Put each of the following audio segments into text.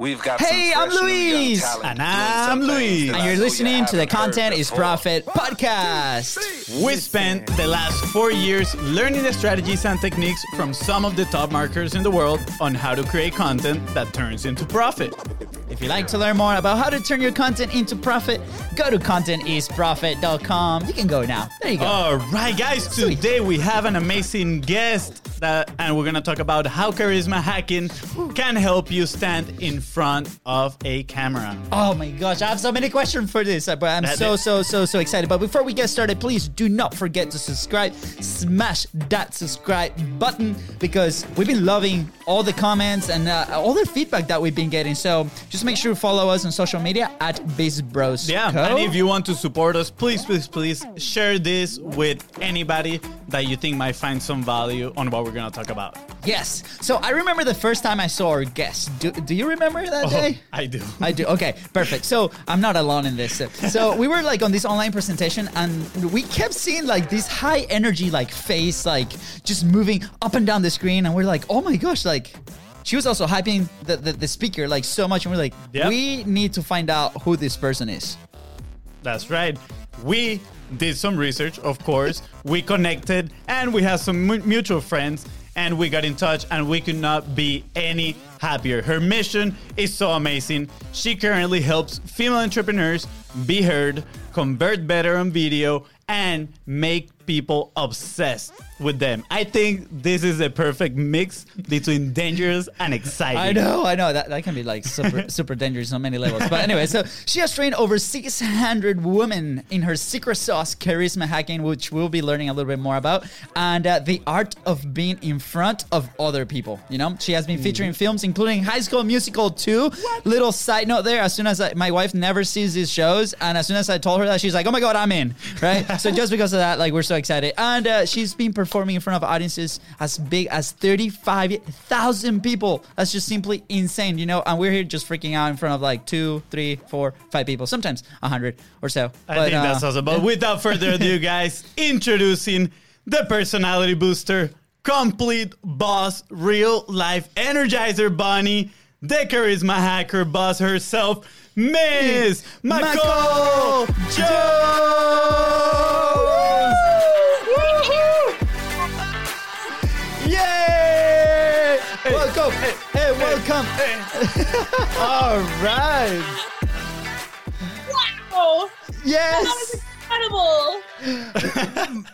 We've got Hey, some I'm fresh new young Luis. And I'm some things Luis. And you're know you listening to the Content is before. Profit podcast. We spent the last four years learning the strategies and techniques from some of the top marketers in the world on how to create content that turns into profit. If you'd like to learn more about how to turn your content into profit, go to contentisprofit.com. You can go now. There you go. All right, guys. Sweet. Today we have an amazing guest, that, and we're gonna talk about how charisma hacking can help you stand in front of a camera. Oh my gosh, I have so many questions for this, uh, but I'm That's so, it. so, so, so excited. But before we get started, please do not forget to subscribe. Smash that subscribe button because we've been loving all the comments and uh, all the feedback that we've been getting. So just make sure to follow us on social media at BizBros. Yeah, Co. and if you want to support us, please, please, please share this with anybody that you think might find some value on what we're gonna talk about. Yes. So I remember the first time I saw our guest. Do, do you remember that Oh, day? I do. I do. Okay, perfect. So I'm not alone in this. So we were like on this online presentation, and we kept seeing like this high energy, like face, like just moving up and down the screen, and we're like, oh my gosh, like. She was also hyping the, the, the speaker like so much, and we're like, Yep. we need to find out who this person is. That's right. We did some research, of course. we connected and we have some mutual friends and we got in touch and we could not be any happier. Her mission is so amazing. She currently helps female entrepreneurs be heard, convert better on video, and make people obsessed with them. I think this is a perfect mix between dangerous and exciting. I know, I know that that can be like super super dangerous on many levels. But anyway, so she has trained over 600 women in her secret sauce, charisma hacking, which we'll be learning a little bit more about, and uh, the art of being in front of other people. You know, she has been featuring films including High School Musical 2. Little side note there: as soon as I, my wife never sees these shows, and as soon as I told her that, she's like, "Oh my god, I'm in!" Right? so just because of that, like we're so excited, and uh, she's been performing in front of audiences as big as 35,000 people. That's just simply insane, you know. And we're here just freaking out in front of like two, three, four, five people, sometimes a hundred or so. I But, think uh, that's awesome. But without further ado, guys, introducing the personality booster, complete boss, real life energizer bunny, the charisma hacker boss herself, Miss McCall McCall Jones. Yay! Hey, Welcome, hey, hey, welcome. All right. Wow, that Yes, was incredible.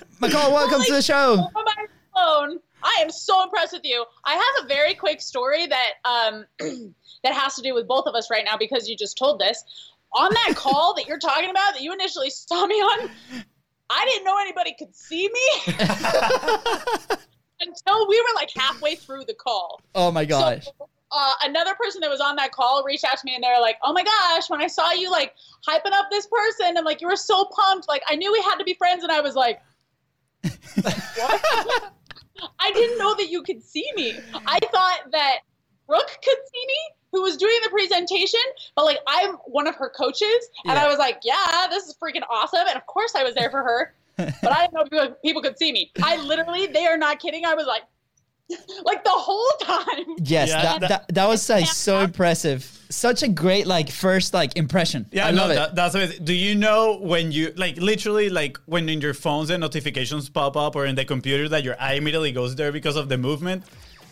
McCall, welcome to the show. Oh phone. I am so impressed with you. I have a very quick story that um that has to do with both of us right now because you just told this. On that call that you're talking about that you initially saw me on, I didn't know anybody could see me until we were like halfway through the call. Oh my gosh. So, uh, another person that was on that call reached out to me and they're like, "Oh my gosh, when I saw you like hyping up this person and like you were so pumped, like I knew we had to be friends." And I was like, "What?" I didn't know that you could see me. I thought that Brooke could see me, who was doing the presentation, but like I'm one of her coaches, and Yeah. I was like, "Yeah, this is freaking awesome!" And of course, I was there for her, but I didn't know people, people could see me. I literally, they are not kidding. I was like, like the whole time. Yes, Yeah, that, that- that, that was like so impressive. Such a great like first like impression. Yeah, I no, love it. that, that's amazing. Do you know when you like literally like when in your phones the notifications pop up or in the computer that your eye immediately goes there because of the movement?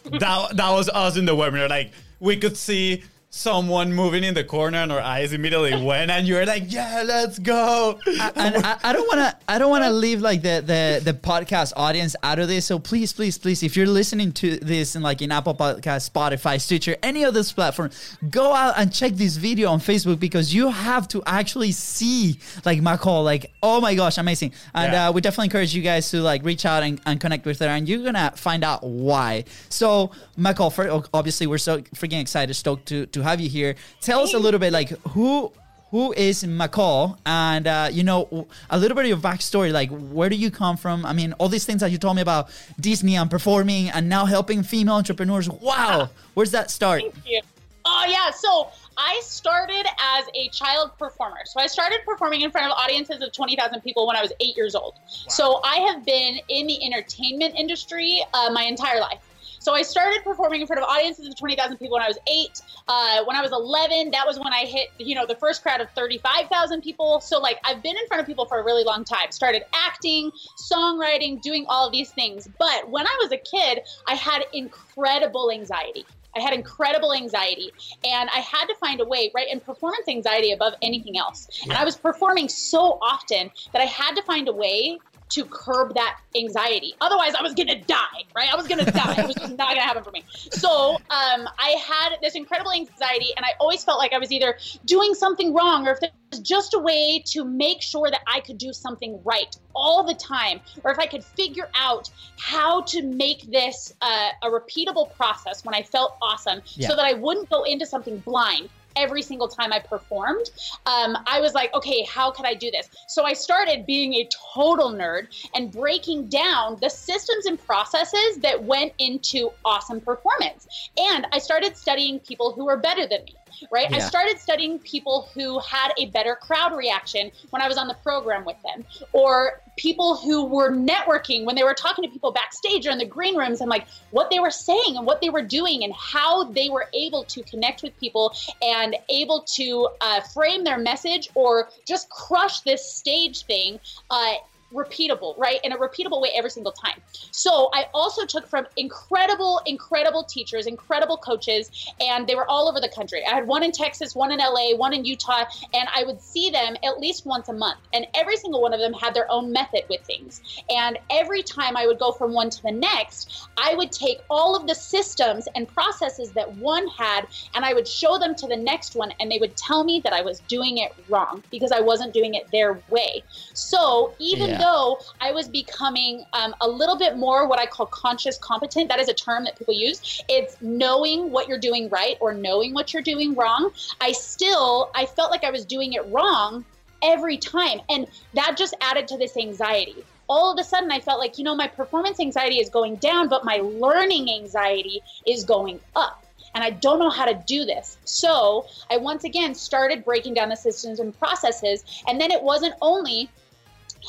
that that was us in the webinar. Like we could see someone moving in the corner and our eyes immediately went and you were like, yeah, let's go. and I, don't want to I don't want to leave like the, the the podcast audience out of this. So please, please, please, if you're listening to this in like in Apple Podcast, Spotify, Stitcher, any of this platform, go out and check this video on Facebook because you have to actually see like my call. Like, oh my gosh, amazing! And Yeah. uh, we definitely encourage you guys to like reach out and, and connect with her, and you're gonna find out why. So, McCall, for, obviously, we're so freaking excited, stoked to to have you here. Tell us a little bit like who who is McCall and uh, you know a little bit of your backstory like where do you come from i mean all these things that you told me about disney and performing and now helping female entrepreneurs wow where's that start Thank you. Oh yeah, so I started as a child performer. So I started performing in front of audiences of 20,000 people when I was eight years old. So I have been in the entertainment industry uh, my entire life. So I started performing in front of audiences of 20,000 people when I was eight. Uh, when I was 11, that was when I hit, you know, the first crowd of 35,000 people. So like I've been in front of people for a really long time. Started acting, songwriting, doing all of these things. But when I was a kid, I had incredible anxiety. I had incredible anxiety and I had to find a way, right? And performance anxiety above anything else. And I was performing so often that I had to find a way to curb that anxiety. Otherwise, I was gonna die, right? I was gonna die. it was just not gonna happen for me. So um, I had this incredible anxiety, and I always felt like I was either doing something wrong or if there was just a way to make sure that I could do something right all the time, or if I could figure out how to make this uh, a repeatable process when I felt awesome Yeah. so that I wouldn't go into something blind every single time I performed, um, I was like, okay, how could I do this? So I started being a total nerd and breaking down the systems and processes that went into awesome performance. And I started studying people who were better than me. Right? I started studying people who had a better crowd reaction when I was on the program with them, or people who were networking when they were talking to people backstage or in the green rooms and like what they were saying and what they were doing and how they were able to connect with people and able to uh, frame their message or just crush this stage thing uh, repeatable, right? In a repeatable way every single time. So I also took from incredible, incredible teachers, incredible coaches, and they were all over the country. I had one in Texas, one in LA, one in Utah, and I would see them at least once a month. And every single one of them had their own method with things. And every time I would go from one to the next, I would take all of the systems and processes that one had and I would show them to the next one, and they would tell me that I was doing it wrong because I wasn't doing it their way. So even Yeah. Though I was becoming um, a little bit more what I call conscious competent, that is a term that people use. It's knowing what you're doing right or knowing what you're doing wrong. I still I felt like I was doing it wrong every time, and that just added to this anxiety. All of a sudden, I felt like you know my performance anxiety is going down, but my learning anxiety is going up and I don't know how to do this. So I once again started breaking down the systems and processes. And then it wasn't only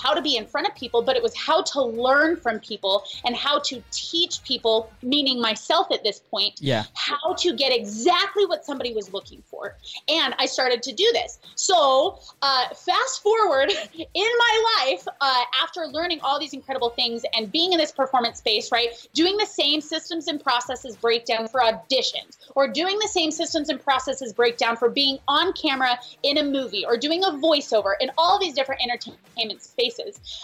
how to be in front of people, but it was how to learn from people and how to teach people, meaning myself at this point, Yeah. how to get exactly what somebody was looking for. And I started to do this. So, uh, fast forward in my life, uh, after learning all these incredible things and being in this performance space, right, doing the same systems and processes breakdown for auditions, or doing the same systems and processes breakdown for being on camera in a movie, or doing a voiceover in all these different entertainment spaces.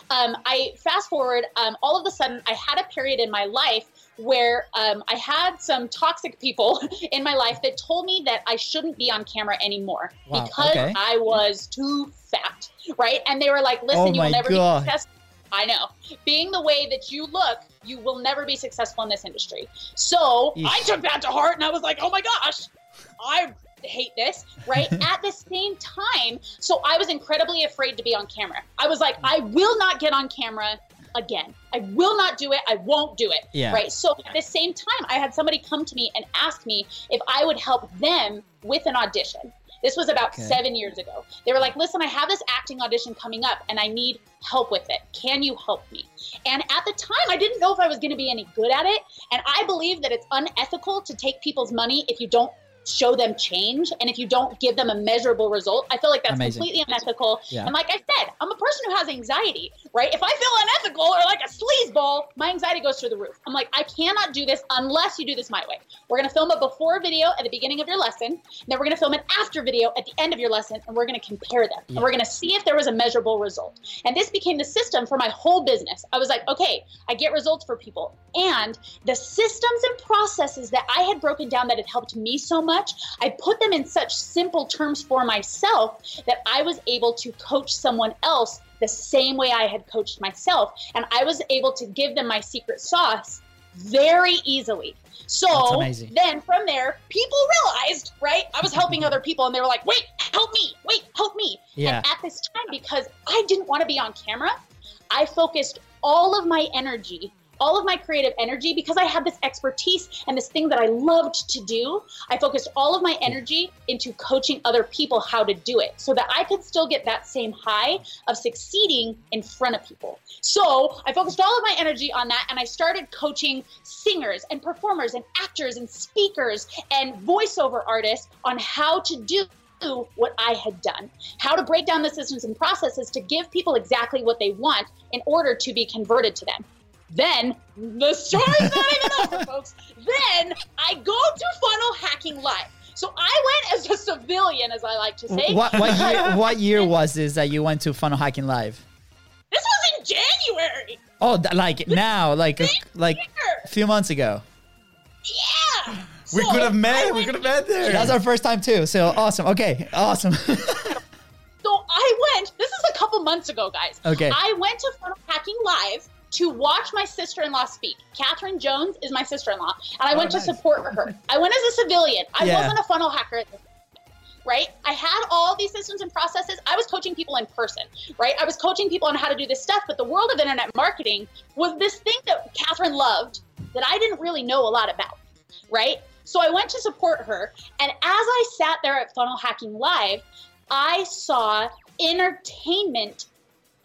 Um, I fast forward, um, all of a sudden, I had a period in my life where um, I had some toxic people in my life that told me that I shouldn't be on camera anymore Wow, because okay. I was too fat, right? And they were like, "Listen, Oh you will never God. be successful." I know. Being the way that you look, you will never be successful in this industry. So Eesh. I took that to heart, and I was like, "Oh my gosh, I." hate this right? At the same time so i was incredibly afraid to be on camera. I was like i will not get on camera again. I will not do it. I won't do it Yeah. right? So at the same time i had somebody come to me and ask me if i would help them with an audition. This was about Okay. seven years ago. They were like listen i have this acting audition coming up and i need help with it. Can you help me? And at the time i didn't know if i was going to be any good at it. And i believe that it's unethical to take people's money if you don't show them change. And if you don't give them a measurable result i feel like that's Amazing. completely unethical. Yeah. and like i said i'm a person who has anxiety right? If i feel unethical or like a sleazeball my anxiety goes through the roof. I'm like i cannot do this unless you do this my way. We're going to film a before video at the beginning of your lesson. And then we're going to film an after video at the end of your lesson and we're going to compare them. And we're going to see if there was a measurable result. And this became the system for my whole business. I was like okay i get results for people. And the systems and processes that i had broken down that had helped me so much i put them in such simple terms for myself that i was able to coach someone else the same way i had coached myself. And i was able to give them my secret sauce very easily. So then from there people realized right? I was helping other people and they were like wait help me wait help me. Yeah. and at this time because i didn't want to be on camera i focused all of my energy all of my creative energy because I had this expertise and this thing that I loved to do. I focused all of my energy into coaching other people how to do it so that I could still get that same high of succeeding in front of people. So I focused all of my energy on that and I started coaching singers and performers and actors and speakers and voiceover artists on how to do what I had done, how to break down the systems and processes to give people exactly what they want in order to be converted to them. Then the story's not even over, folks. Then I go to Funnel Hacking Live. So I went as a civilian, as I like to say. What, what year? What year was this that you went to Funnel Hacking Live? This was in January. Oh, th- like now, like a, like a few months ago. Yeah. We So could have I met. We could have met there. That's our first time too. So awesome. Okay, awesome. So I went, this is a couple months ago, guys. Okay. I went to Funnel Hacking Live to watch my sister in law speak. Catherine Jones is my sister in law, and I Oh, went nice. to support her. I went as a civilian. I Yeah. wasn't a funnel hacker at this point, Right? I had all these systems and processes. I was coaching people in person, right? I was coaching people on how to do this stuff, but the world of internet marketing was this thing that Catherine loved that I didn't really know a lot about, right? So I went to support her, and as I sat there at Funnel Hacking Live, I saw entertainment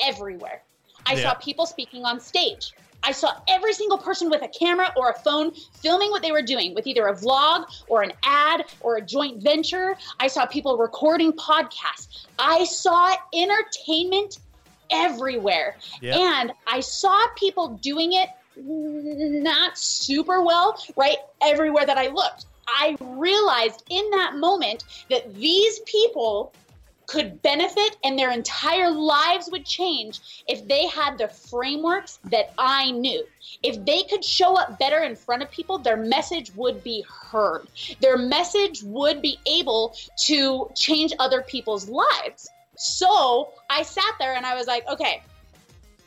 everywhere. I Yeah. saw people speaking on stage. I saw every single person with a camera or a phone filming what they were doing with either a vlog or an ad or a joint venture. I saw people recording podcasts. I saw entertainment everywhere. Yeah. And I saw people doing it not super well, right? Everywhere that I looked. I realized in that moment that these people could benefit and their entire lives would change if they had the frameworks that I knew. If they could show up better in front of people, their message would be heard. Their message would be able to change other people's lives. So I sat there and I was like, okay,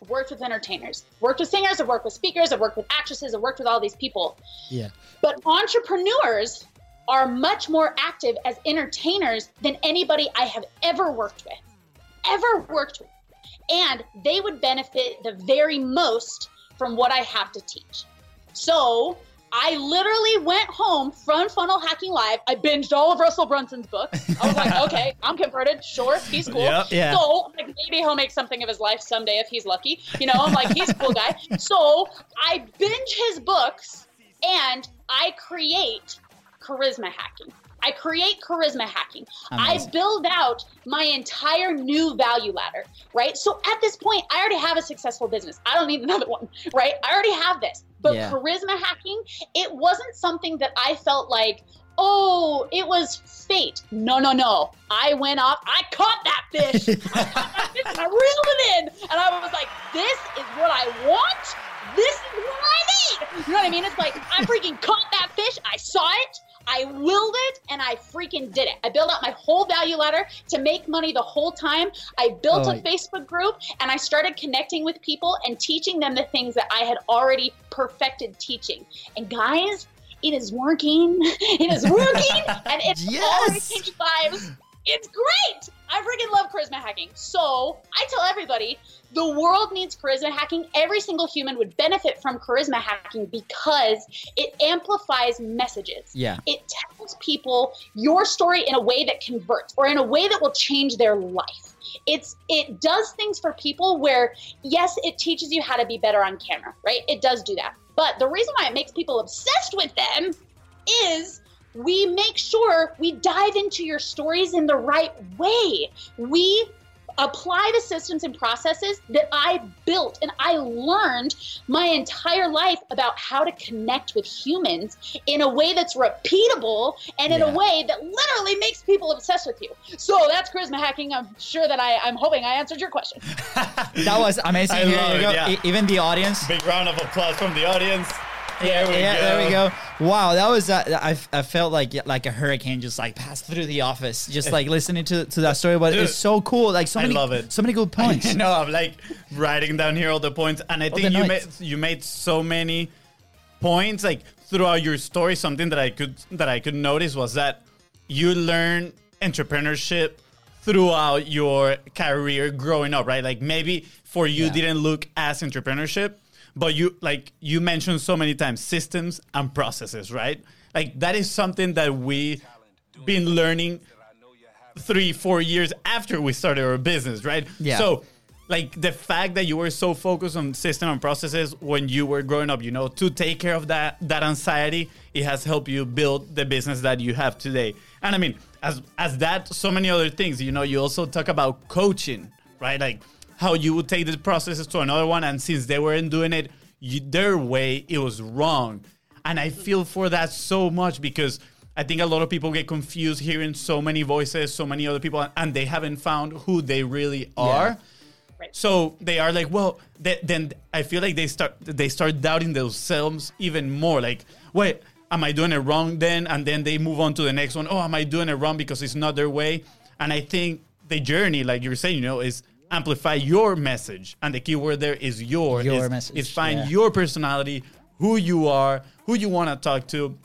worked with entertainers, worked with singers, I've worked with speakers, I've worked with actresses, I've worked with all these people. yeah. But entrepreneurs are much more active as entertainers than anybody I have ever worked with. Ever worked with. And they would benefit the very most from what I have to teach. So I literally went home from Funnel Hacking Live. I binged all of Russell Brunson's books. I was like, okay, I'm converted. Sure, he's cool. Yep. Yeah. So I'm like, maybe he'll make something of his life someday if he's lucky. You know, I'm like, he's a cool guy. So I binge his books and I create charisma hacking. I create charisma hacking. I build out my entire new value ladder, right? So at this point, I already have a successful business. I don't need another one, right? I already have this. But Yeah. charisma hacking, it wasn't something that I felt like, oh, it was fate. No, no, no. I went off, I caught that fish. I caught that fish and I reeled it in. And I was like, this is what I want. This is what I need. You know what I mean? It's like I freaking caught that fish. I saw it. I willed it and I freaking did it. I built out my whole value ladder to make money the whole time. I built Oh, a Facebook group and I started connecting with people and teaching them the things that I had already perfected teaching. And guys, it is working. It is working and it's already Yes. changing lives. It's great. I freaking love charisma hacking. So I tell everybody the world needs charisma hacking. Every single human would benefit from charisma hacking because it amplifies messages. Yeah. It tells people your story in a way that converts or in a way that will change their life. It's it does things for people where yes, it teaches you how to be better on camera, right? It does do that. But the reason why it makes people obsessed with them is we make sure we dive into your stories in the right way. We apply the systems and processes that I built and I learned my entire life about how to connect with humans in a way that's repeatable and in Yeah. a way that literally makes people obsessed with you. So that's charisma hacking. I'm sure that I, I'm hoping I answered your question. That was amazing. I Here love you it, go. yeah. E- even the audience. Big round of applause from the audience. Yeah, There we yeah, go. there we go. Wow, that was uh, I, I felt like like a hurricane just like passed through the office, just like listening to, to that story. But Dude, it's so cool. Like so I many, love it. so many good points. I know. I'm like writing down here all the points, and I think you made you made so many points like throughout your story. Something that I could that I could notice was that you learn entrepreneurship throughout your career growing up, right? Like maybe for you Yeah. didn't look as entrepreneurship, but you like you mentioned so many times systems and processes, right? Like that is something that we've been learning three, four years after we started our business, right? Yeah. So like the fact that you were so focused on system and processes when you were growing up, you know, to take care of that that anxiety, it has helped you build the business that you have today. And I mean, as as that, so many other things. You know, you also talk about coaching, right? Like how you would take the processes to another one, and since they weren't doing it you, their way, it was wrong. And I feel for that so much because I think a lot of people get confused hearing so many voices, so many other people, and they haven't found who they really are. Right. So they are like, well, th- then I feel like they start they start doubting themselves even more. Like, wait, am I doing it wrong then? And then they move on to the next one. Oh, am I doing it wrong because it's not their way? And I think the journey, like you're saying, you know, is amplify your message. And the keyword there is your. Your is, message, Is find yeah. your personality, who you are, who you want to talk to.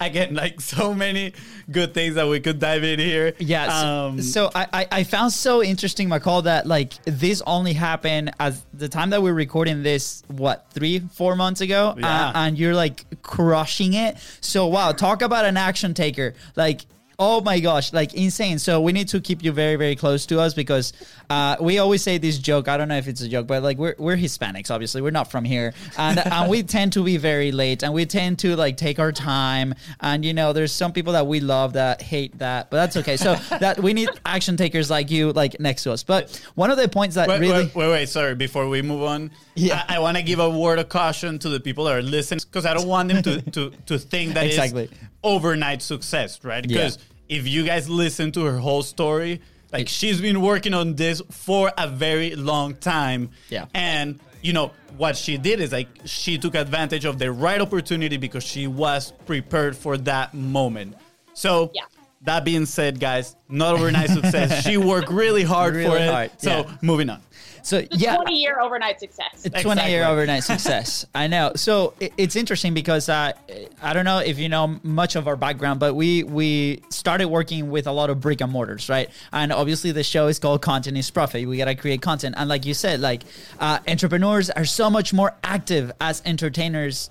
Again, like so many good things that we could dive in here. Yes. Um, so I, I I found so interesting, McCall, that like this only happened as the time that we're recording this, what, three, four months ago? Yeah. Uh, and you're like crushing it. So wow, talk about an action taker. Like Oh my gosh, like insane. So we need to keep you very, very close to us because uh, we always say this joke. I don't know if it's a joke, but like we're, we're Hispanics, obviously. We're not from here. And, and we tend to be very late and we tend to like take our time. And, you know, there's some people that we love that hate that, but that's okay. So that we need action takers like you, like next to us. But one of the points that Wait, really. wait, wait, wait, sorry. Before we move on, Yeah. I, I want to give a word of caution to the people that are listening because I don't want them to, to, to think that it's Exactly. overnight success, right? Yeah. Because if you guys listen to her whole story, like It- she's been working on this for a very long time. Yeah. And, you know, what she did is like she took advantage of the right opportunity because she was prepared for that moment. So, Yeah. that being said, guys, not overnight success. She worked really hard for Really it. hard, So, yeah. moving on. So, The yeah. 20 year overnight success. A 20 year overnight success. I know. So it, it's interesting because uh, I don't know if you know much of our background, but we we started working with a lot of brick and mortars, right? And obviously the show is called Content is Profit. We gotta create content, and like you said, like uh, entrepreneurs are so much more active as entertainers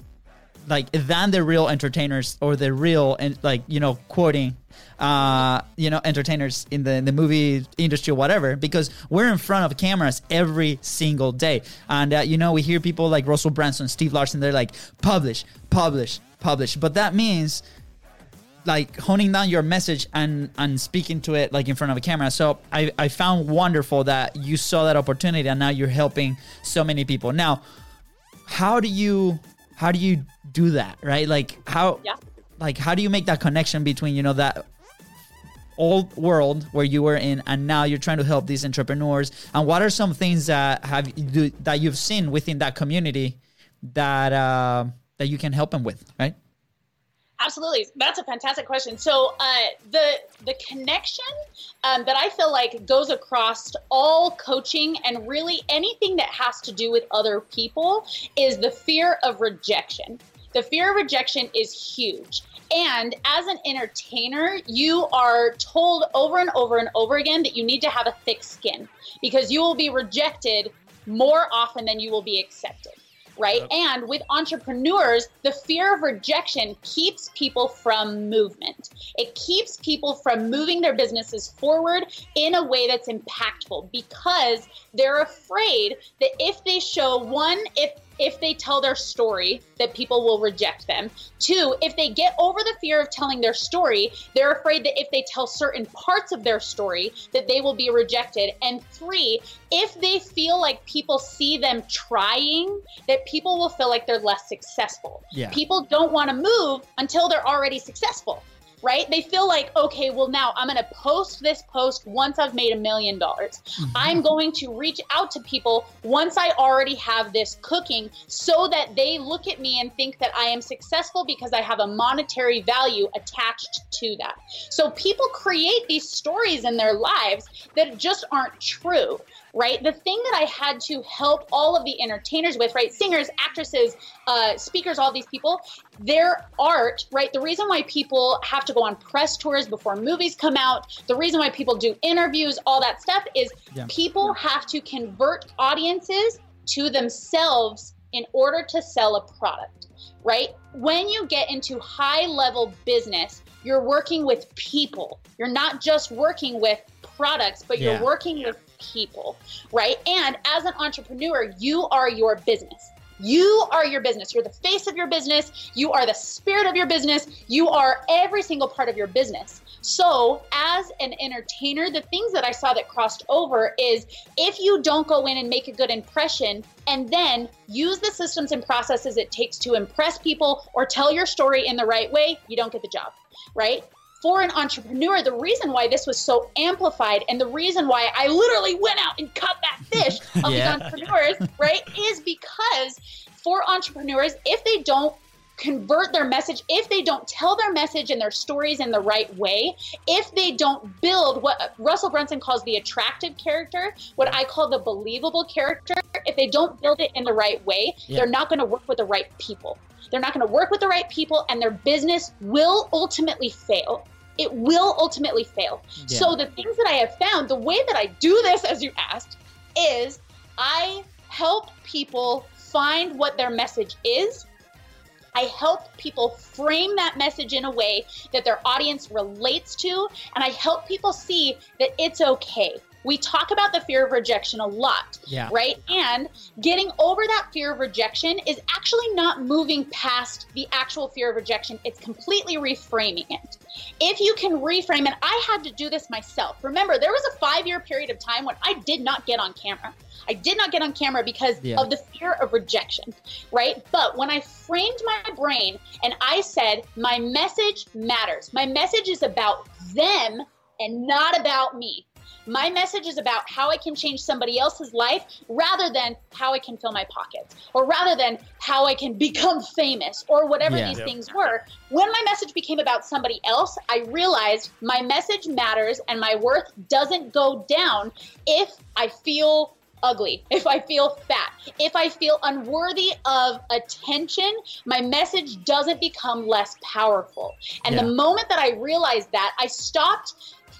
like than the real entertainers or the real and like you know quoting uh you know entertainers in the in the movie industry or whatever because we're in front of cameras every single day. And uh, you know we hear people like Russell Brunson Steve Larsen they're like publish publish publish. But that means like honing down your message and and speaking to it like in front of a camera. So i i found wonderful that you saw that opportunity and now you're helping so many people. Now how do you how do you do that right? Like how Yeah. like how do you make that connection between you know that old world where you were in and now you're trying to help these entrepreneurs? And what are some things that have that you've seen within that community that uh that you can help them with right Absolutely, that's a fantastic question. So uh, the the connection um, that I feel like goes across all coaching and really anything that has to do with other people is the fear of rejection. The fear of rejection is huge. And as an entertainer, you are told over and over and over again that you need to have a thick skin because you will be rejected more often than you will be accepted right? And with entrepreneurs, the fear of rejection keeps people from movement. It keeps people from moving their businesses forward in a way that's impactful because they're afraid that if they show one, if if they tell their story that people will reject them. Two, if they get over the fear of telling their story, they're afraid that if they tell certain parts of their story that they will be rejected. And three, if they feel like people see them trying, that people will feel like they're less successful. Yeah. People don't want to move until they're already successful. Right? They feel like, okay, well, now I'm going to post this post once I've made a million dollars. Mm-hmm. I'm going to reach out to people once I already have this cooking so that they look at me and think that I am successful because I have a monetary value attached to that. So people create these stories in their lives that just aren't true right? The thing that I had to help all of the entertainers with, right? Singers, actresses, uh, speakers, all these people, their art, right? The reason why people have to go on press tours before movies come out, the reason why people do interviews, all that stuff is Yeah. people have to convert audiences to themselves in order to sell a product, right? When you get into high level business, you're working with people. You're not just working with products, but Yeah. you're working with people, right? And as an entrepreneur, you are your business. You are your business. You're the face of your business. You are the spirit of your business. You are every single part of your business. So, as an entertainer, the things that I saw that crossed over is if you don't go in and make a good impression and then use the systems and processes it takes to impress people or tell your story in the right way, you don't get the job, right? For an entrepreneur, the reason why this was so amplified and the reason why I literally went out and caught that fish of Yeah. these entrepreneurs, right, is because for entrepreneurs, if they don't convert their message, if they don't tell their message and their stories in the right way, if they don't build what Russell Brunson calls the attractive character, what I call the believable character, if they don't build it in the right way, Yeah. they're not going to work with the right people. They're not going to work with the right people, and their business will ultimately fail. It will ultimately fail. Yeah. So, the things that I have found, the way that I do this, as you asked, is I help people find what their message is. I help people frame that message in a way that their audience relates to, and I help people see that it's okay. We talk about the fear of rejection a lot, Yeah. right? And getting over that fear of rejection is actually not moving past the actual fear of rejection, it's completely reframing it. If you can reframe, and I had to do this myself. Remember, there was a five year period of time when I did not get on camera. I did not get on camera because Yeah. of the fear of rejection, right? But when I framed my brain and I said, my message matters, my message is about them and not about me. My message is about how I can change somebody else's life rather than how I can fill my pockets or rather than how I can become famous or whatever Yeah. these Yep. things were. When my message became about somebody else, I realized my message matters and my worth doesn't go down if I feel ugly, if I feel fat, if I feel unworthy of attention, my message doesn't become less powerful. And Yeah. the moment that I realized that, I stopped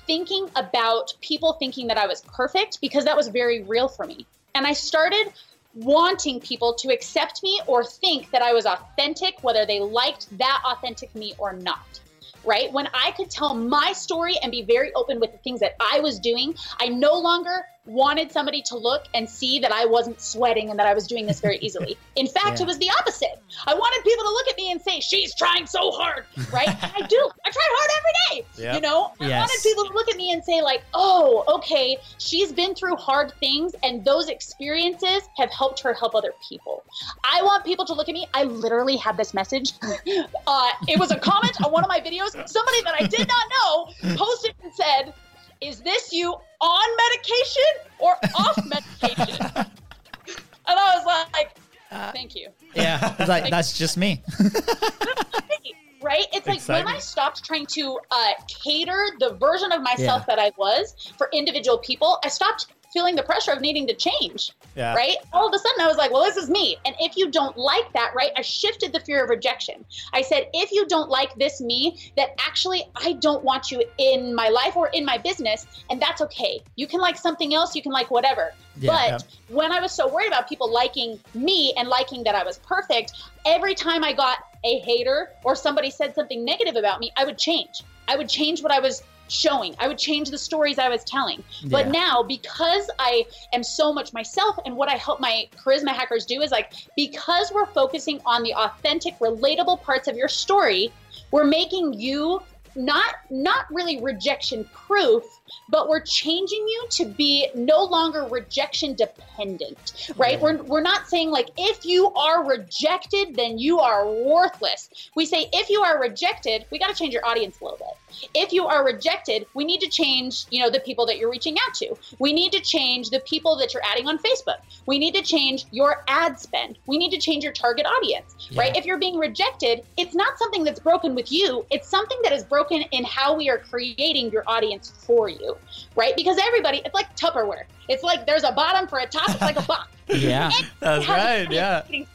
thinking about people thinking that I was perfect because that was very real for me. And I started wanting people to accept me or think that I was authentic, whether they liked that authentic me or not. Right? When I could tell my story and be very open with the things that I was doing, I no longer wanted somebody to look and see that I wasn't sweating and that I was doing this very easily. In fact, Yeah. it was the opposite. I wanted people to look at me and say, She's trying so hard, right? I do. I try hard every day. Yeah. You know, I Yes. wanted people to look at me and say, like, oh, okay, she's been through hard things and those experiences have helped her help other people. I want people to look at me. I literally had this message. Uh, it was a comment on one of my videos. Somebody that I did not know posted and said, is this you on medication or off medication? and I was like, thank you. Yeah. It's like that's just me. right? It's like when I stopped trying to uh, cater the version of myself that I was for individual people, I stopped feeling the pressure of needing to change. Yeah. Right? All of a sudden, I was like, well, this is me. And if you don't like that, right, I shifted the fear of rejection. I said, if you don't like this me, that actually I don't want you in my life or in my business, and that's okay. You can like something else, you can like whatever. Yeah. but when I was so worried about people liking me and liking that I was perfect, every time I got a hater or somebody said something negative about me, I would change. I would change what I was showing. I would change the stories I was telling. But now, because I am so much myself, and what I help my charisma hackers do is like, because we're focusing on the authentic, relatable parts of your story, we're making you not not really rejection proof but we're changing you to be no longer rejection dependent right? We're, we're not saying like if you are rejected then you are worthless. We say if you are rejected we got to change your audience a little bit. If you are rejected we need to change you know the people that you're reaching out to. We need to change the people that you're adding on facebook. We need to change your ad spend. We need to change your target audience right? If you're being rejected it's not something that's broken with you. It's something that is broken in how we are creating your audience for you right because everybody it's like tupperware it's like there's a bottom for a top it's like a box Yeah. That's How do you right. Yeah. system?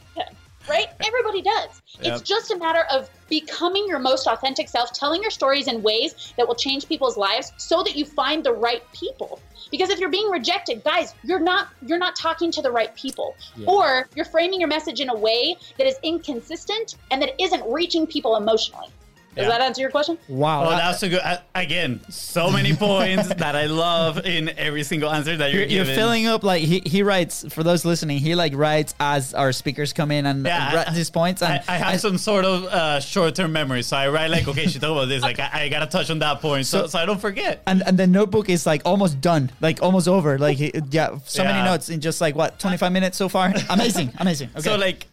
right? Everybody does. Yep. It's just a matter of becoming your most authentic self, telling your stories in ways that will change people's lives so that you find the right people. Because if you're being rejected, guys, you're not you're not talking to the right people. Or you're framing your message in a way that is inconsistent and that isn't reaching people emotionally. Does Yeah. that answer your question? Wow. Oh, that's a good. Again, so many points that I love in every single answer that you're, you're, you're giving. filling up like he, he writes for those listening he like writes as our speakers come in and Yeah, write these points and I, I have some sort of uh, short-term memory, so I write like, okay, she talked about this. Like, I, I gotta touch on that point, so, So- so I don't forget. and, and the notebook is like almost done like almost over like yeah so many notes in just like what 25 minutes so far amazing amazing okay So like,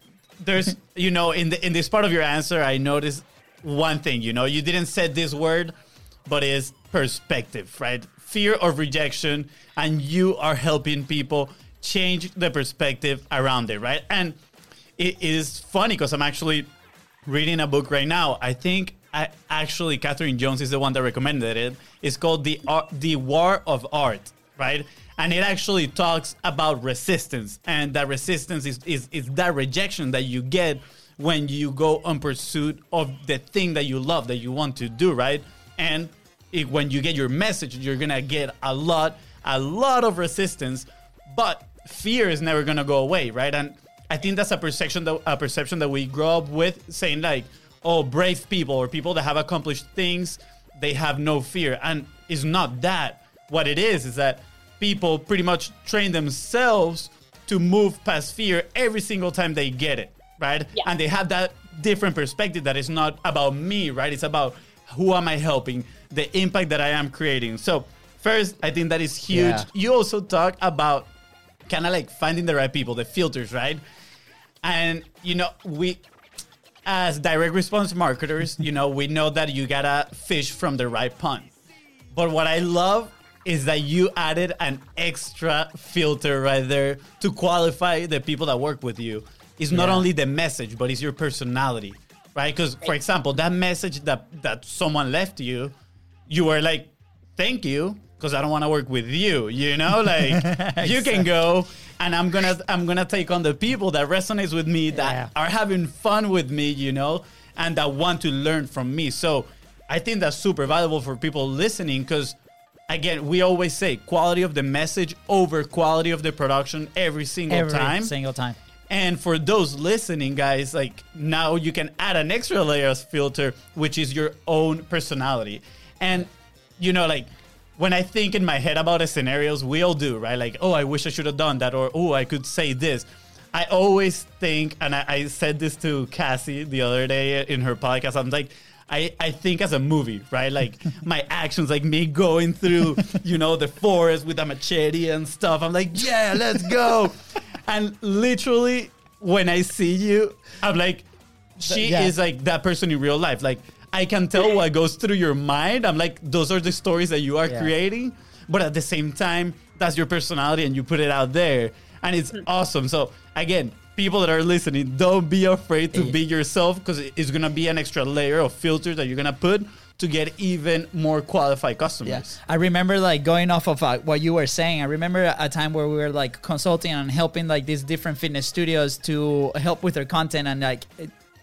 there's you know in the in this part of your answer, I noticed one thing. You know, you didn't say this word, but it's perspective, right? Fear of rejection, and you are helping people change the perspective around it, right? And it is funny because I'm actually reading a book right now. I think I actually Catherine Jones is the one that recommended it. It's called the Ar- the War of Art, right? And it actually talks about resistance, and that resistance is is, is that rejection that you get when you go on pursuit of the thing that you love that you want to do, right? And it, when you get your message, you're gonna get a lot, a lot of resistance, but fear is never gonna go away, right? And I think that's a perception that a perception that we grow up with, saying like, "Oh, brave people or people that have accomplished things, they have no fear," and it's not that. What it is is that people pretty much train themselves to move past fear every single time they get it, right? Yeah. And they have that different perspective that is not about me, right? It's about who am I helping, the impact that I am creating. So first, I think that is huge. Yeah. You also talk about kind of like finding the right people, the filters, right? And you know, we as direct response marketers, you know, we know that you gotta fish from the right pond. But what I love is that you added an extra filter right there to qualify the people that work with you. It's not Yeah. only the message, but it's your personality, right? Because, for example, that message that that someone left you, you were like, "Thank you," because I don't want to work with you. You know, like you can go, and I'm gonna I'm gonna take on the people that resonates with me, that Yeah. are having fun with me, you know, and that want to learn from me. So I think that's super valuable for people listening because again, we always say quality of the message over quality of the production every single every time. Every single time And for those listening, guys, like now you can add an extra layer of filter, which is your own personality. And you know, like when I think in my head about the scenarios, we all do, right? Like, oh, I wish I should have done that, or oh, I could say this. I always think, and I, I said this to Cassie the other day in her podcast. I'm like, I, I think as a movie, right? Like my actions, like me going through, you know, the forest with a machete and stuff. I'm like, yeah, let's go. and literally, when I see you, I'm like, she yeah. is like that person in real life. Like I can tell what goes through your mind. I'm like, those are the stories that you are Yeah. creating, but at the same time, that's your personality and you put it out there, and it's mm-hmm. awesome. So again, people that are listening, don't be afraid to be yourself because it's gonna be an extra layer of filters that you're gonna put to get even more qualified customers. Yeah, I remember like going off of uh, what you were saying. I remember a time where we were like consulting and helping like these different fitness studios to help with their content and like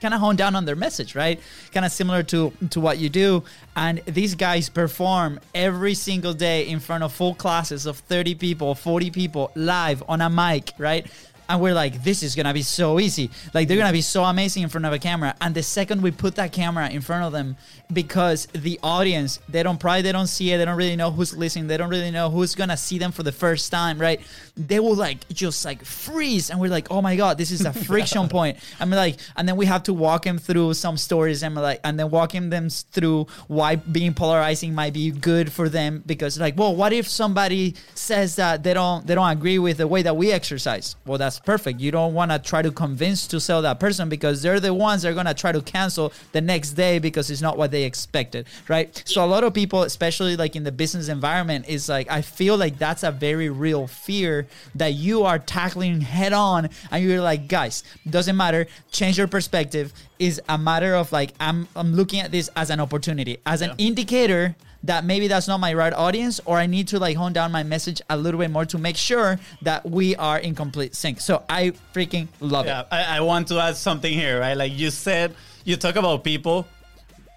kind of hone down on their message, right? Kind of similar to to what you do. And these guys perform every single day in front of full classes of 30 people, 40 people live on a mic, right? And we're like, this is gonna be so easy. Like they're gonna be so amazing in front of a camera. And the second we put that camera in front of them, because the audience, they don't probably they don't see it, they don't really know who's listening, they don't really know who's gonna see them for the first time, right? They will like just like freeze, and we're like, oh my god, this is a friction point. We're like, and then we have to walk them through some stories, and like, and then walking them through why being polarizing might be good for them because like, well, what if somebody says that they don't they don't agree with the way that we exercise? Well, that's perfect. You don't want to try to convince to sell that person because they're the ones that are gonna try to cancel the next day because it's not what they expected, right? So a lot of people, especially like in the business environment, is like I feel like that's a very real fear that you are tackling head on, and you're like, guys, doesn't matter. Change your perspective. Is a matter of like I'm I'm looking at this as an opportunity, as an indicator that maybe that's not my right audience or I need to like hone down my message a little bit more to make sure that we are in complete sync. So I freaking love Yeah, it. I, I want to add something here, right? Like you said, you talk about people,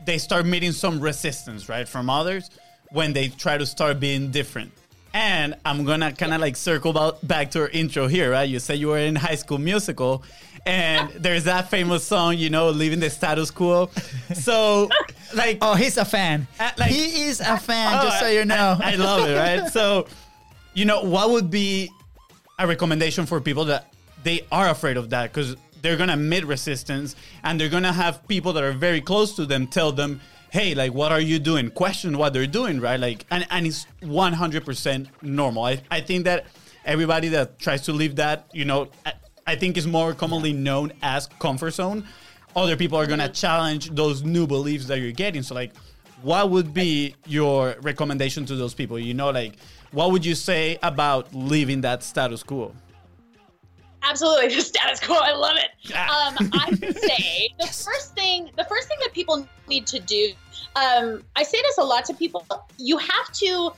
they start meeting some resistance, right, from others when they try to start being different. And I'm gonna kind of like circle about, back to our intro here, right? You said you were in High School Musical, and there's that famous song, you know, "Leaving the Status Quo." So, like, Oh, he's a fan. Uh, like- he is a fan, Oh, just so you know. I, I love it, right? So, you know, what would be a recommendation for people that they are afraid of that because they're gonna meet resistance and they're gonna have people that are very close to them tell them, "Hey, like, what are you doing?" Question what they're doing, right? Like, and and it's one hundred percent normal. I I think that everybody that tries to leave that, you know, I, I think is more commonly known as comfort zone. Other people are gonna challenge those new beliefs that you're getting. So, like, what would be your recommendation to those people? You know, like, what would you say about leaving that status quo? Absolutely, the status quo. I love it. Ah. Um, I would say the first thing, the first thing that people need to do. Um, I say this a lot to people. You have to,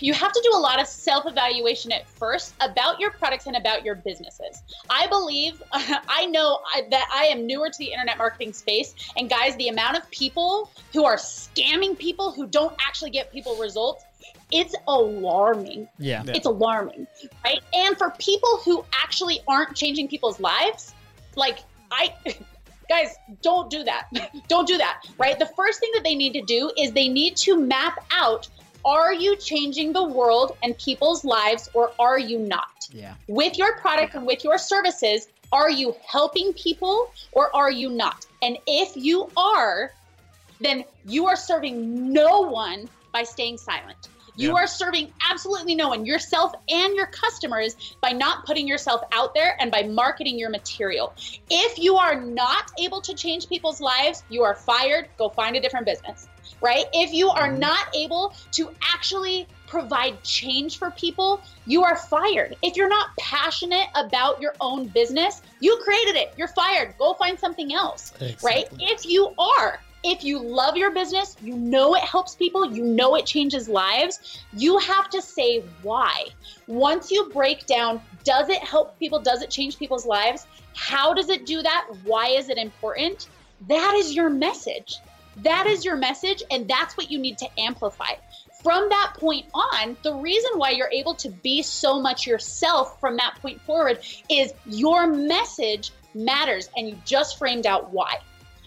you have to do a lot of self-evaluation at first about your products and about your businesses. I believe, I know that I am newer to the internet marketing space, and guys, the amount of people who are scamming people who don't actually get people results, it's alarming yeah. Yeah. it's alarming, right? And for people who actually aren't changing people's lives, like I guys, don't do that. don't do that, right? The first thing that they need to do is they need to map out are you changing the world and people's lives or are you not? Yeah. With your product and with your services, are you helping people or are you not? And if you are, then you are serving no one by staying silent. You Yeah. are serving absolutely no one, yourself and your customers, by not putting yourself out there and by marketing your material. If you are not able to change people's lives, you are fired. Go find a different business, right? If you are mm-hmm. not able to actually provide change for people, you are fired. If you're not passionate about your own business, you created it. You're fired. Go find something else, right? If you are, if you love your business, you know it helps people, you know it changes lives, you have to say why. Once you break down, does it help people? Does it change people's lives? How does it do that? Why is it important? That is your message. That is your message, and that's what you need to amplify. From that point on, the reason why you're able to be so much yourself from that point forward is your message matters, and you just framed out why.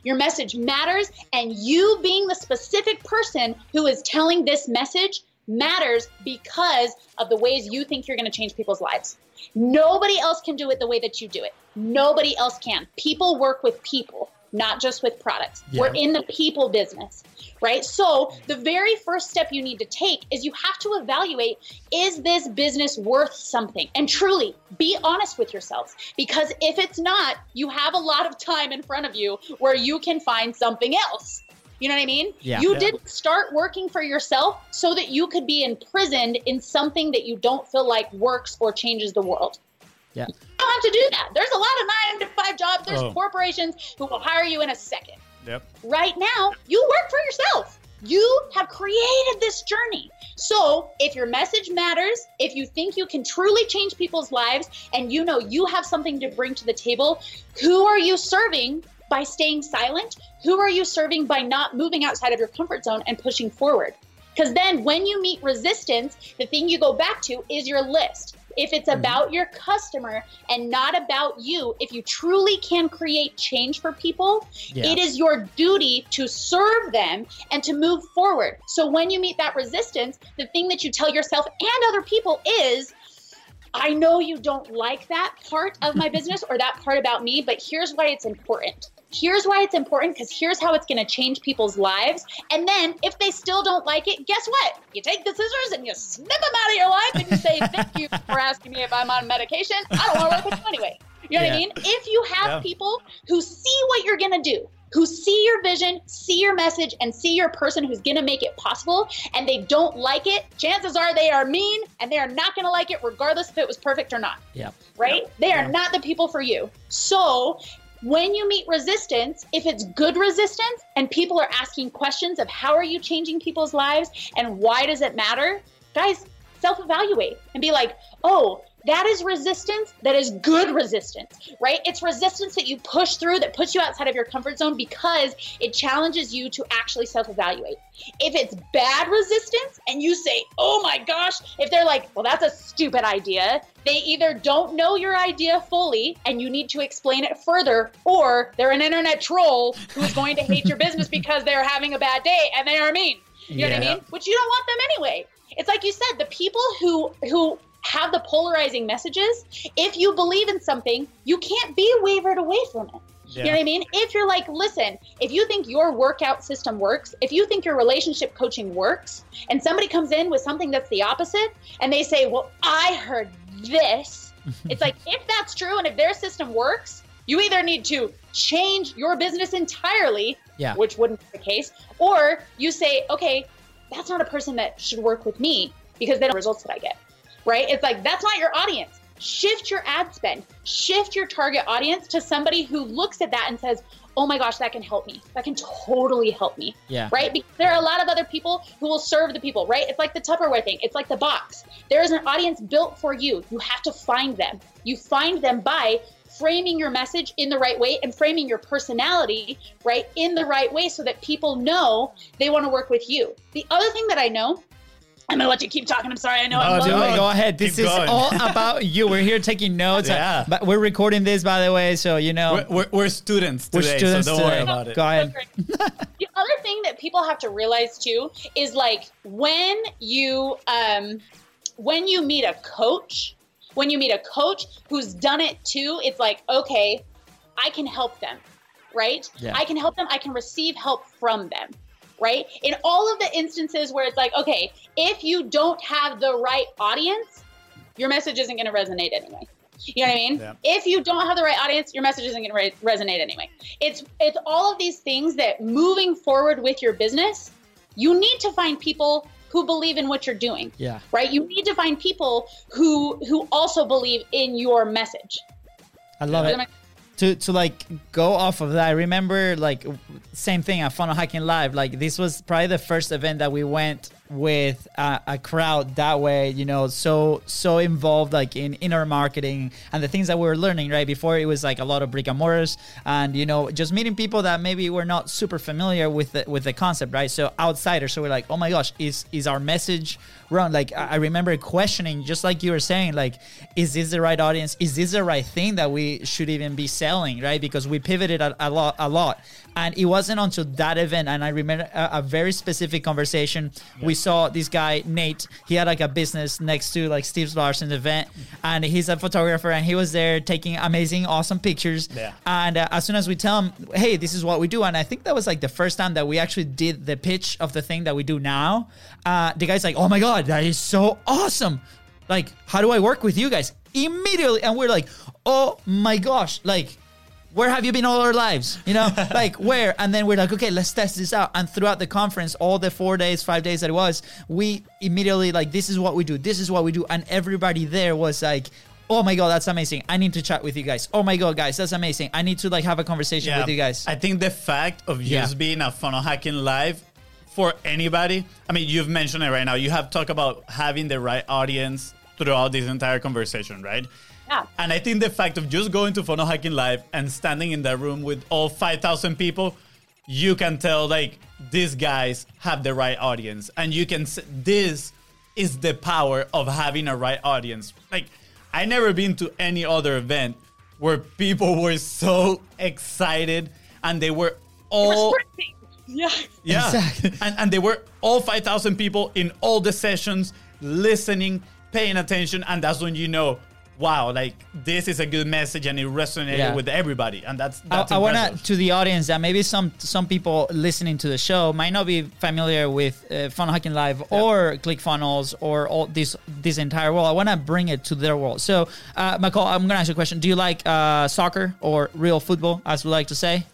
Your message matters, and you being the specific person who is telling this message matters because of the ways you think you're going to change people's lives. Nobody else can do it the way that you do it. Nobody else can. People work with people, not just with products. Yeah. We're in the people business, right? So, the very first step you need to take is you have to evaluate is this business worth something? And truly be honest with yourselves because if it's not, you have a lot of time in front of you where you can find something else. You know what I mean? Yeah. You Yeah. didn't start working for yourself so that you could be imprisoned in something that you don't feel like works or changes the world. Yeah. You don't have to do that. There's a lot of nine to five jobs. There's Oh. corporations who will hire you in a second. Yep. Right now, you work for yourself. You have created this journey. So, if your message matters, if you think you can truly change people's lives, and you know you have something to bring to the table, who are you serving by staying silent? Who are you serving by not moving outside of your comfort zone and pushing forward? Because then, when you meet resistance, the thing you go back to is your list. If it's mm-hmm. about your customer and not about you, if you truly can create change for people, Yeah. it is your duty to serve them and to move forward. So when you meet that resistance, the thing that you tell yourself and other people is, I know you don't like that part of my business or that part about me, but here's why it's important. Here's why it's important because here's how it's going to change people's lives. And then if they still don't like it, guess what? You take the scissors and you snip them out of your life and you say, Thank you for asking me if I'm on medication. I don't want to work with you anyway. You know what I mean? If you have Yeah. people who see what you're going to do, who see your vision, see your message, and see your person who's going to make it possible, and they don't like it, chances are they are mean and they are not going to like it regardless if it was perfect or not Yeah. right? They are Yeah. not the people for you. So when you meet resistance, if it's good resistance and people are asking questions of how are you changing people's lives and why does it matter, guys, self evaluate and be like, oh, that is resistance that is good resistance, right? It's resistance that you push through that puts you outside of your comfort zone because it challenges you to actually self evaluate. If it's bad resistance and you say, oh my gosh, if they're like, well, that's a stupid idea, they either don't know your idea fully and you need to explain it further, or they're an internet troll who's going to hate your business because they're having a bad day and they are mean. You know what I mean? Which you don't want them anyway. It's like you said, the people who who have the polarizing messages, if you believe in something, you can't be wavered away from it. You know what I mean? If you're like, listen, if you think your workout system works, if you think your relationship coaching works, and somebody comes in with something that's the opposite, and they say, well, I heard this, it's like, if that's true and if their system works, you either need to change your business entirely, Yeah. which wouldn't be the case, or you say, okay, that's not a person that should work with me because they don't results that I get. Right? It's like that's not your audience. Shift your ad spend. Shift your target audience to somebody who looks at that and says, "Oh my gosh, that can help me. That can totally help me." Yeah. Right? Because there are a lot of other people who will serve the people, right? It's like the Tupperware thing. It's like the box. There is an audience built for you. You have to find them. You find them by framing your message in the right way and framing your personality right in the right way so that people know they want to work with you. The other thing that I know, I'm gonna let you keep talking. I'm sorry. I know No, I'm do Go, it. go ahead. This Keep is going. all about you. We're here taking notes. Yeah. But we're recording this, by the way, so you know We're, we're, we're students we're today, students so don't worry about it. Go ahead. the other thing that people have to realize too is like when you um when you meet a coach when you meet a coach who's done it too it's like okay i can help them right Yeah. i can help them i can receive help from them right in all of the instances where it's like okay if you don't have the right audience your message isn't going to resonate anyway you know what I mean? Yeah. If you don't have the right audience, your message isn't going to re- resonate anyway. It's it's all of these things that moving forward with your business, you need to find people who believe in what you're doing. Yeah. Right? You need to find people who who also believe in your message. I love it. To to like go off of that. I remember like same thing at Funnel Hacking Live. Like this was probably the first event that we went with a, a crowd that way. You know, so so involved like in inner marketing and the things that we were learning. Right before it was like a lot of brick and mortars and you know just meeting people that maybe were not super familiar with the, with the concept. Right, so outsiders. So we're like, oh my gosh, is is our message wrong? Like I remember questioning, just like you were saying, like, is this the right audience? Is this the right thing that we should even be selling? Right, because we pivoted a, a lot, a lot, and it wasn't until that event, and I remember a, a very specific conversation. We saw this guy Nate. He had like a business next to like Steve Larsen's event, and he's a photographer, and he was there taking amazing, awesome pictures. Yeah. And uh, as soon as we tell him, hey, this is what we do, and I think that was like the first time that we actually did the pitch of the thing that we do now. Uh, the guy's like, oh my God, that is so awesome. Like, how do I work with you guys? Immediately. And we're like, oh my gosh, like, where have you been all our lives? You know, like where? And then we're like, okay, let's test this out. And throughout the conference, all the four days, five days that it was, we immediately like, this is what we do. This is what we do. And everybody there was like, oh my god, that's amazing. I need to chat with you guys. Oh my god, guys, that's amazing. I need to like have a conversation with you guys. I think the fact of Yeah. just being a funnel hacking live for anybody. I mean, you've mentioned it right now. You have talked about having the right audience throughout this entire conversation, right? Yeah. And I think the fact of just going to funnel hacking live and standing in that room with all 5,000 people, you can tell like these guys have the right audience, and you can. This is the power of having a right audience. Like I never been to any other event where people were so excited and they were all Sprinting. Yeah. yeah. Exactly. And, and they were all 5,000 people in all the sessions listening, paying attention. And that's when you know, wow, like this is a good message and it resonated Yeah. with everybody. And that's, I, that's I want to to the audience that maybe some some people listening to the show might not be familiar with uh, Funnel Hacking Live or ClickFunnels or all this this entire world. I want to bring it to their world. So, uh, McCall, I'm gonna ask you a question. Do you like uh, soccer or real football, as we like to say?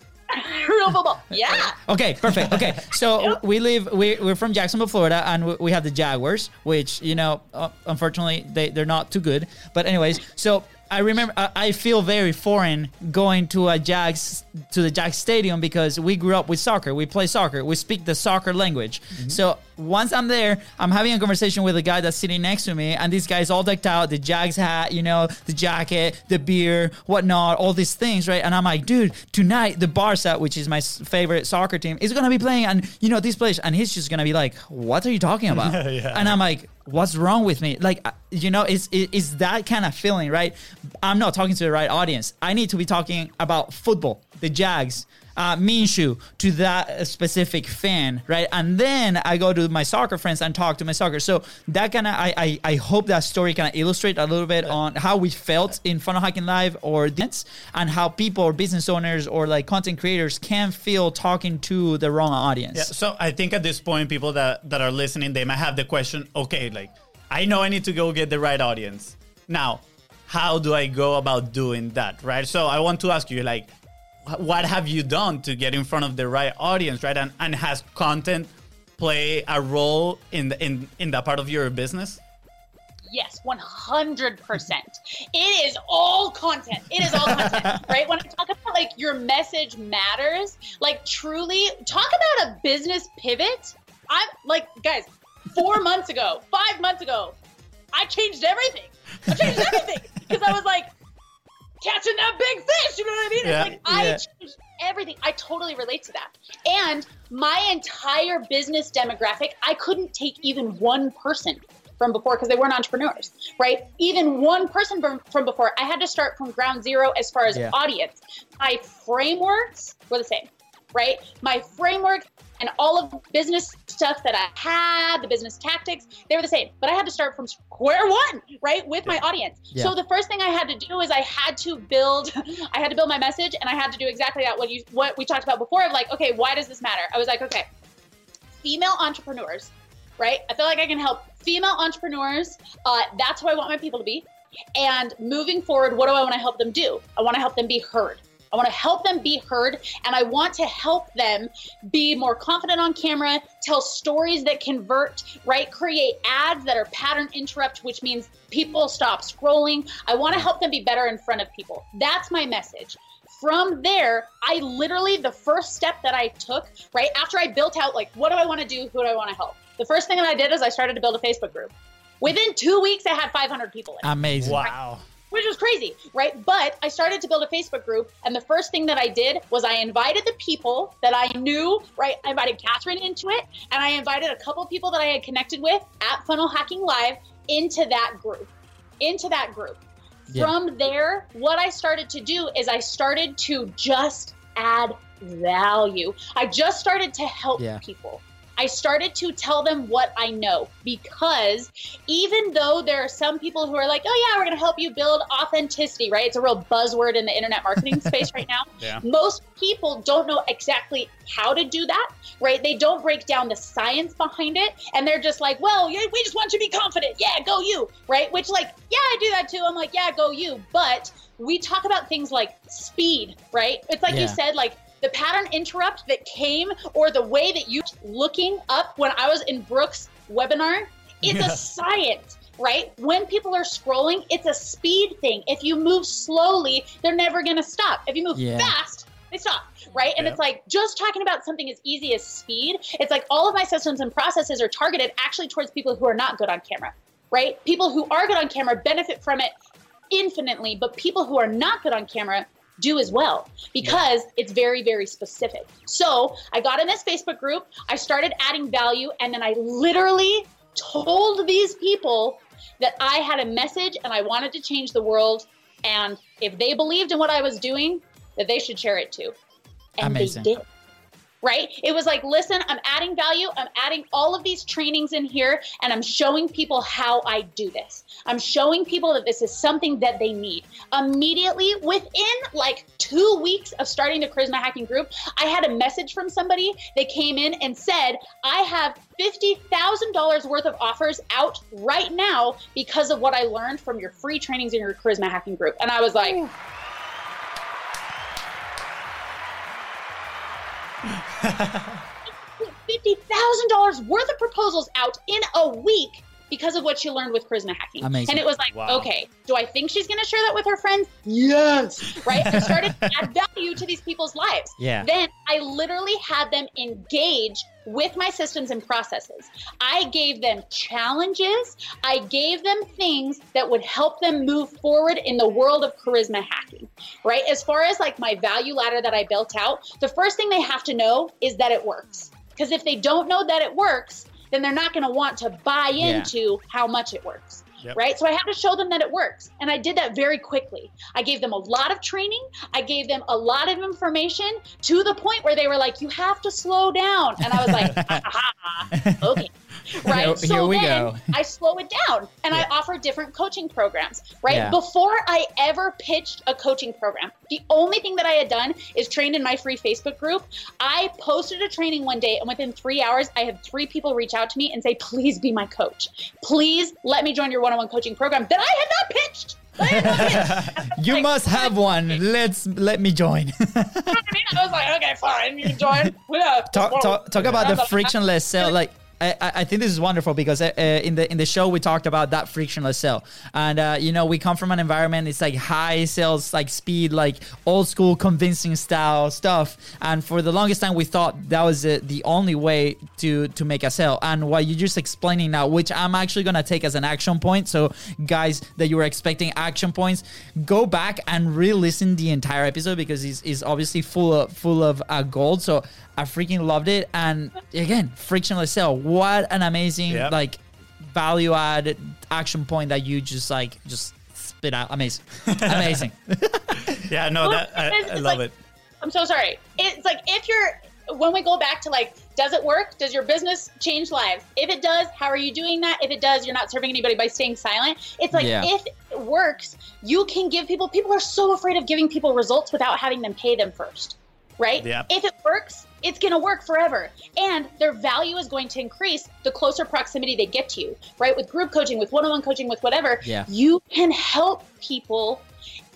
Real football. Yeah. Okay, perfect. Okay, so we live. We, we're from Jacksonville, Florida, and we- we have the Jaguars, which you know, uh, unfortunately, they they're not too good. But anyways, so I remember I, I feel very foreign going to a Jags to the Jags stadium because we grew up with soccer. We play soccer. We speak the soccer language. Mm-hmm. So once I'm there, I'm having a conversation with a guy that's sitting next to me, and this guy's all decked out, the Jags hat, you know, the jacket, the beer, whatnot, all these things, right? And I'm like, dude, tonight the Barca, which is my favorite soccer team, is gonna be playing, and you know this place, and he's just gonna be like, what are you talking about? Yeah. And I'm like, what's wrong with me? Like, uh, you know, it's it- it's that kind of feeling, right? I'm not talking to the right audience. I need to be talking about football, the Jags, uh, Minshew, to that specific fan, right? And then I go to my soccer friends and talk to my soccer. So that kind of, I, I I hope that story kind of illustrate a little bit on how we felt in Funnel Hacking Live or this, and how people or business owners or like content creators can feel talking to the wrong audience. Yeah, so I think at this point, people that, that are listening, they might have the question, okay, like, I know I need to go get the right audience. Now, how do I go about doing that, right? So I want to ask you, like, what have you done to get in front of the right audience, right? And, and has content play a role in the, in in that part of your business? Yes, 100%. It is all content. It is all content, right? When I talk about like your message matters, like truly talk about a business pivot. I'm like, guys, four months ago, five months ago, I changed everything. I changed everything because I was like, catching that big fish. You know what I mean? Yeah, it's like I yeah. changed everything. I totally relate to that. And my entire business demographic, I couldn't take even one person from before because they weren't entrepreneurs, right? Even one person from, from before. I had to start from ground zero as far as Yeah. audience. My frameworks were the same, right? My framework and all of the business stuff that I had, the business tactics, they were the same. But I had to start from square one, right, with my audience. Yeah. So the first thing I had to do is I had to build, I had to build my message, and I had to do exactly that. What you, what we talked about before, of like, okay, why does this matter? I was like, okay, female entrepreneurs, right? I feel like I can help female entrepreneurs. Uh, that's who I want my people to be. And moving forward, what do I want to help them do? I want to help them be heard. I want to help them be heard, and I want to help them be more confident on camera, tell stories that convert, right? Create ads that are pattern interrupt, which means people stop scrolling. I want to help them be better in front of people. That's my message. From there, I literally, the first step that I took, right after I built out, like, what do I want to do? Who do I want to help? The first thing that I did is I started to build a Facebook group. Within two weeks, I had 500 people in it Amazing. Wow. Which was crazy, right? But I started to build a Facebook group, and the first thing that I did was I invited the people that I knew, right? I invited Catherine into it, and I invited a couple people that I had connected with at Funnel Hacking Live into that group, into that group. Yeah. From there, what I started to do is I started to just add value. I just started to help Yeah. people. I started to tell them what I know because even though there are some people who are like, oh, yeah, we're going to help you build authenticity, right? It's a real buzzword in the internet marketing space right now. Yeah. Most people don't know exactly how to do that, right? They don't break down the science behind it. And they're just like, well, yeah, we just want you to be confident. Yeah, go you, right? Which, like, yeah, I do that too. I'm like, yeah, go you. But we talk about things like speed, right? It's like Yeah. you said, like, the pattern interrupt that came or the way that you looking up when I was in Brooks' webinar, it's Yeah. a science, right? When people are scrolling, it's a speed thing. If you move slowly, they're never going to stop. If you move Yeah. fast, they stop, right? And Yeah. it's like just talking about something as easy as speed. It's like all of my systems and processes are targeted actually towards people who are not good on camera, right? People who are good on camera benefit from it infinitely, but people who are not good on camera do as well because it's very very specific. So, I got in this Facebook group, I started adding value and then I literally told these people that I had a message and I wanted to change the world and if they believed in what I was doing, that they should share it too. And Amazing. they did right? It was like, listen, I'm adding value. I'm adding all of these trainings in here, and I'm showing people how I do this. I'm showing people that this is something that they need. Immediately, within like two weeks of starting the Charisma Hacking Group, I had a message from somebody that came in and said, I have $50,000 worth of offers out right now because of what I learned from your free trainings in your Charisma Hacking Group. And I was like, $50,000 worth of proposals out in a week because of what she learned with charisma hacking. Amazing. And it was like, Wow. okay, do I think she's going to share that with her friends? Yes. Right? I started to add value to these people's lives. Yeah. Then I literally had them engage with my systems and processes. I gave them challenges. I gave them things that would help them move forward in the world of charisma hacking, right? As far as like my value ladder that I built out, the first thing they have to know is that it works. Because if they don't know that it works, then they're not going to want to buy Yeah. into how much it works. Yep. Right. So I had to show them that it works. And I did that very quickly. I gave them a lot of training. I gave them a lot of information to the point where they were like, you have to slow down. And I was like, "Ah, okay. Right. Here- so here we then go. I slow it down and Yeah. I offer different coaching programs. Right. Yeah. Before I ever pitched a coaching program, the only thing that I had done is trained in my free Facebook group. I posted a training one day and within three hours, I had three people reach out to me and say, please be my coach. Please let me join your one on one coaching program that I had not pitched. I had not pitched. You Like, must have one. Let's let me join. you know what I mean? I was like, okay, fine, you can join. Yeah, talk, talk, talk about the frictionless sale like I, I think this is wonderful because uh, uh, in the in the show we talked about that frictionless sale, and uh, you know we come from an environment it's like high sales, like speed, like old school convincing style stuff, and for the longest time we thought that was uh, the only way to to make a sale. And what you're just explaining now, which I'm actually gonna take as an action point, so guys that you were expecting action points, go back and re-listen the entire episode because it's, it's obviously full of full of uh, gold. So I freaking loved it. And again, frictionless sale. What an amazing Yep. like value add action point that you just like just spit out. Amazing, amazing. Yeah, no, Well, that I, I love like- it. I'm so sorry. It's like if you're when we go back to like, does it work? Does your business change lives? If it does, how are you doing that? If it does, you're not serving anybody by staying silent. It's like Yeah. if it works, you can give people. People are so afraid of giving people results without having them pay them first, right? Yeah. If it works, it's going to work forever, and their value is going to increase the closer proximity they get to you, right? With group coaching, with one-on-one coaching, with whatever, Yeah. you can help people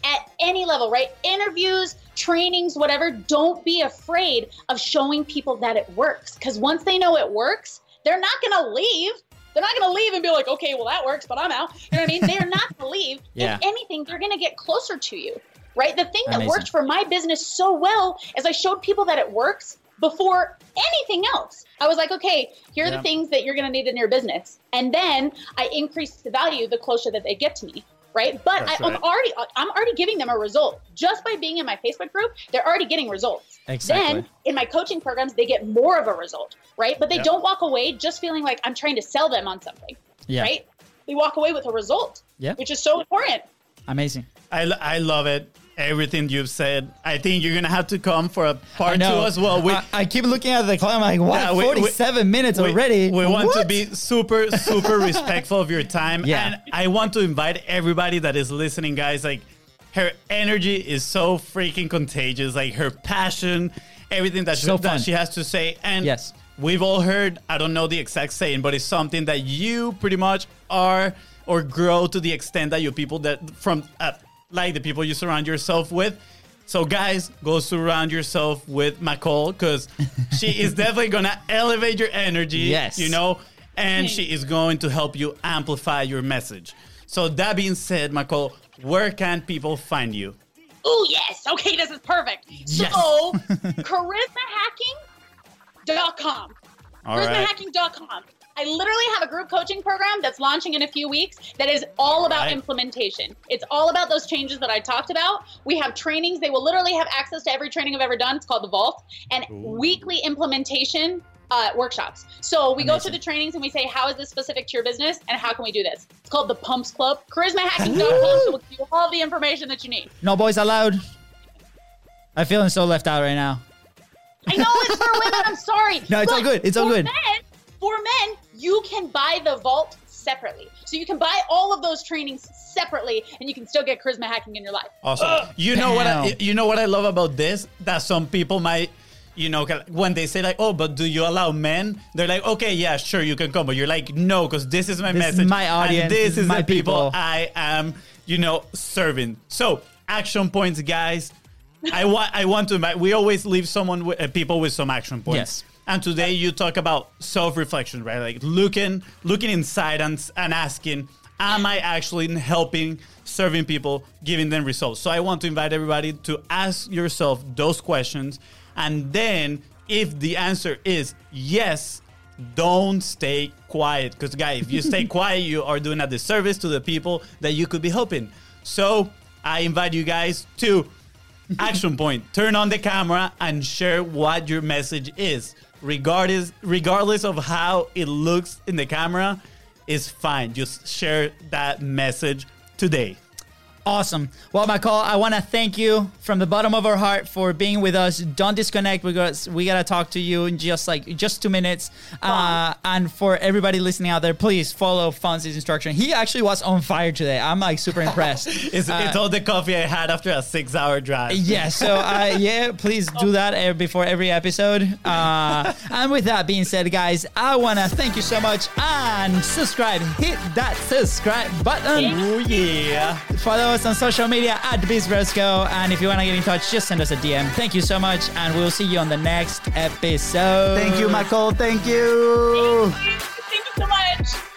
at any level, right? Interviews, trainings, whatever. Don't be afraid of showing people that it works. Because once they know it works, they're not going to leave. They're not going to leave and be like, okay, well, that works, but I'm out. You know what I mean? They're not going to leave. Yeah. If anything, they're going to get closer to you, right? The thing that Amazing. worked for my business so well is I showed people that it works before anything else. I was like, okay, here are Yeah. the things that you're going to need in your business. And then I increase the value the closer that they get to me. Right, but I, That's I'm right. already I'm already giving them a result just by being in my Facebook group. They're already getting results. Exactly. Then in my coaching programs, they get more of a result, right? But they Yeah. don't walk away just feeling like I'm trying to sell them on something, Yeah. right? They walk away with a result, Yeah. which is so important. Amazing. I, I love it. Everything you've said. I think you're gonna have to come for a part two as well. We, I, I keep looking at the clock. I'm like, what? Yeah, we- we- 47 minutes we- already. We want to be super, super respectful of your time. Yeah. And I want to invite everybody that is listening, guys. Like, her energy is so freaking contagious. Like, her passion, everything that, So she, that she has to say. And Yes. we've all heard, I don't know the exact saying, but it's something that you pretty much are or grow to the extent that you people that from, uh, like the people you surround yourself with. So, guys, go surround yourself with McCall because she is definitely gonna elevate your energy. Yes. you know, and she is going to help you amplify your message. So, that being said, McCall, where can people find you? Oh yes, okay, this is perfect. Yes. So charismahacking.com. All right. I literally have a group coaching program that's launching in a few weeks that is all about right. implementation. It's all about those changes that I talked about. We have trainings. They will literally have access to every training I've ever done. It's called the Vault and weekly implementation uh, workshops. So we go Amazing. through the trainings and we say, how is this specific to your business and how can we do this? It's called the Pumps Club. Charismahacking.com. so we'll give you all the information that you need. No boys allowed. I'm feeling so left out right now. I know it's for women. I'm sorry. No, it's all good. It's all good. Men, for men, you can buy the vault separately. So you can buy all of those trainings separately, and you can still get charisma hacking in your life. Awesome. you know what? I, you know what I love about this? That some people might, you know, when they say like, "Oh, but do you allow men?" They're like, "Okay, yeah, sure, you can come," but you're like, "No, because this is my This is message, my audience, and this, this is is my the people, people." I am, you know, serving." So action points, guys. I want I want to invite. We always leave someone with uh, people with some action points. Yes. And today you talk about self-reflection, right? Like looking looking inside and, and asking, am I actually helping, serving people, giving them results? So I want to invite everybody to ask yourself those questions. And then if the answer is yes, don't stay quiet. Because guys, if you stay quiet, you are doing a disservice to the people that you could be helping. So I invite you guys to action point. Turn on the camera and share what your message is. Regardless regardless of how it looks in the camera, is fine. Just share that message today. Awesome. Well, McCall, I want to thank you from the bottom of our heart for being with us. Don't disconnect because we got to talk to you in just like just two minutes. Uh, and for everybody listening out there, please follow Fonzie's instruction. He actually was on fire today. I'm like super impressed. It's, Uh, it's all the coffee I had after a six hour drive. yeah, so uh, yeah, please do that before every episode. Uh, and with that being said, guys, I want to thank you so much and subscribe. Hit that subscribe button. Oh, yeah. Follow us on social media at BizBrosco. And if you want to get in touch, just send us a DM. Thank you so much. And we'll see you on the next episode. Thank you, McCall. Thank you. Thank you so much.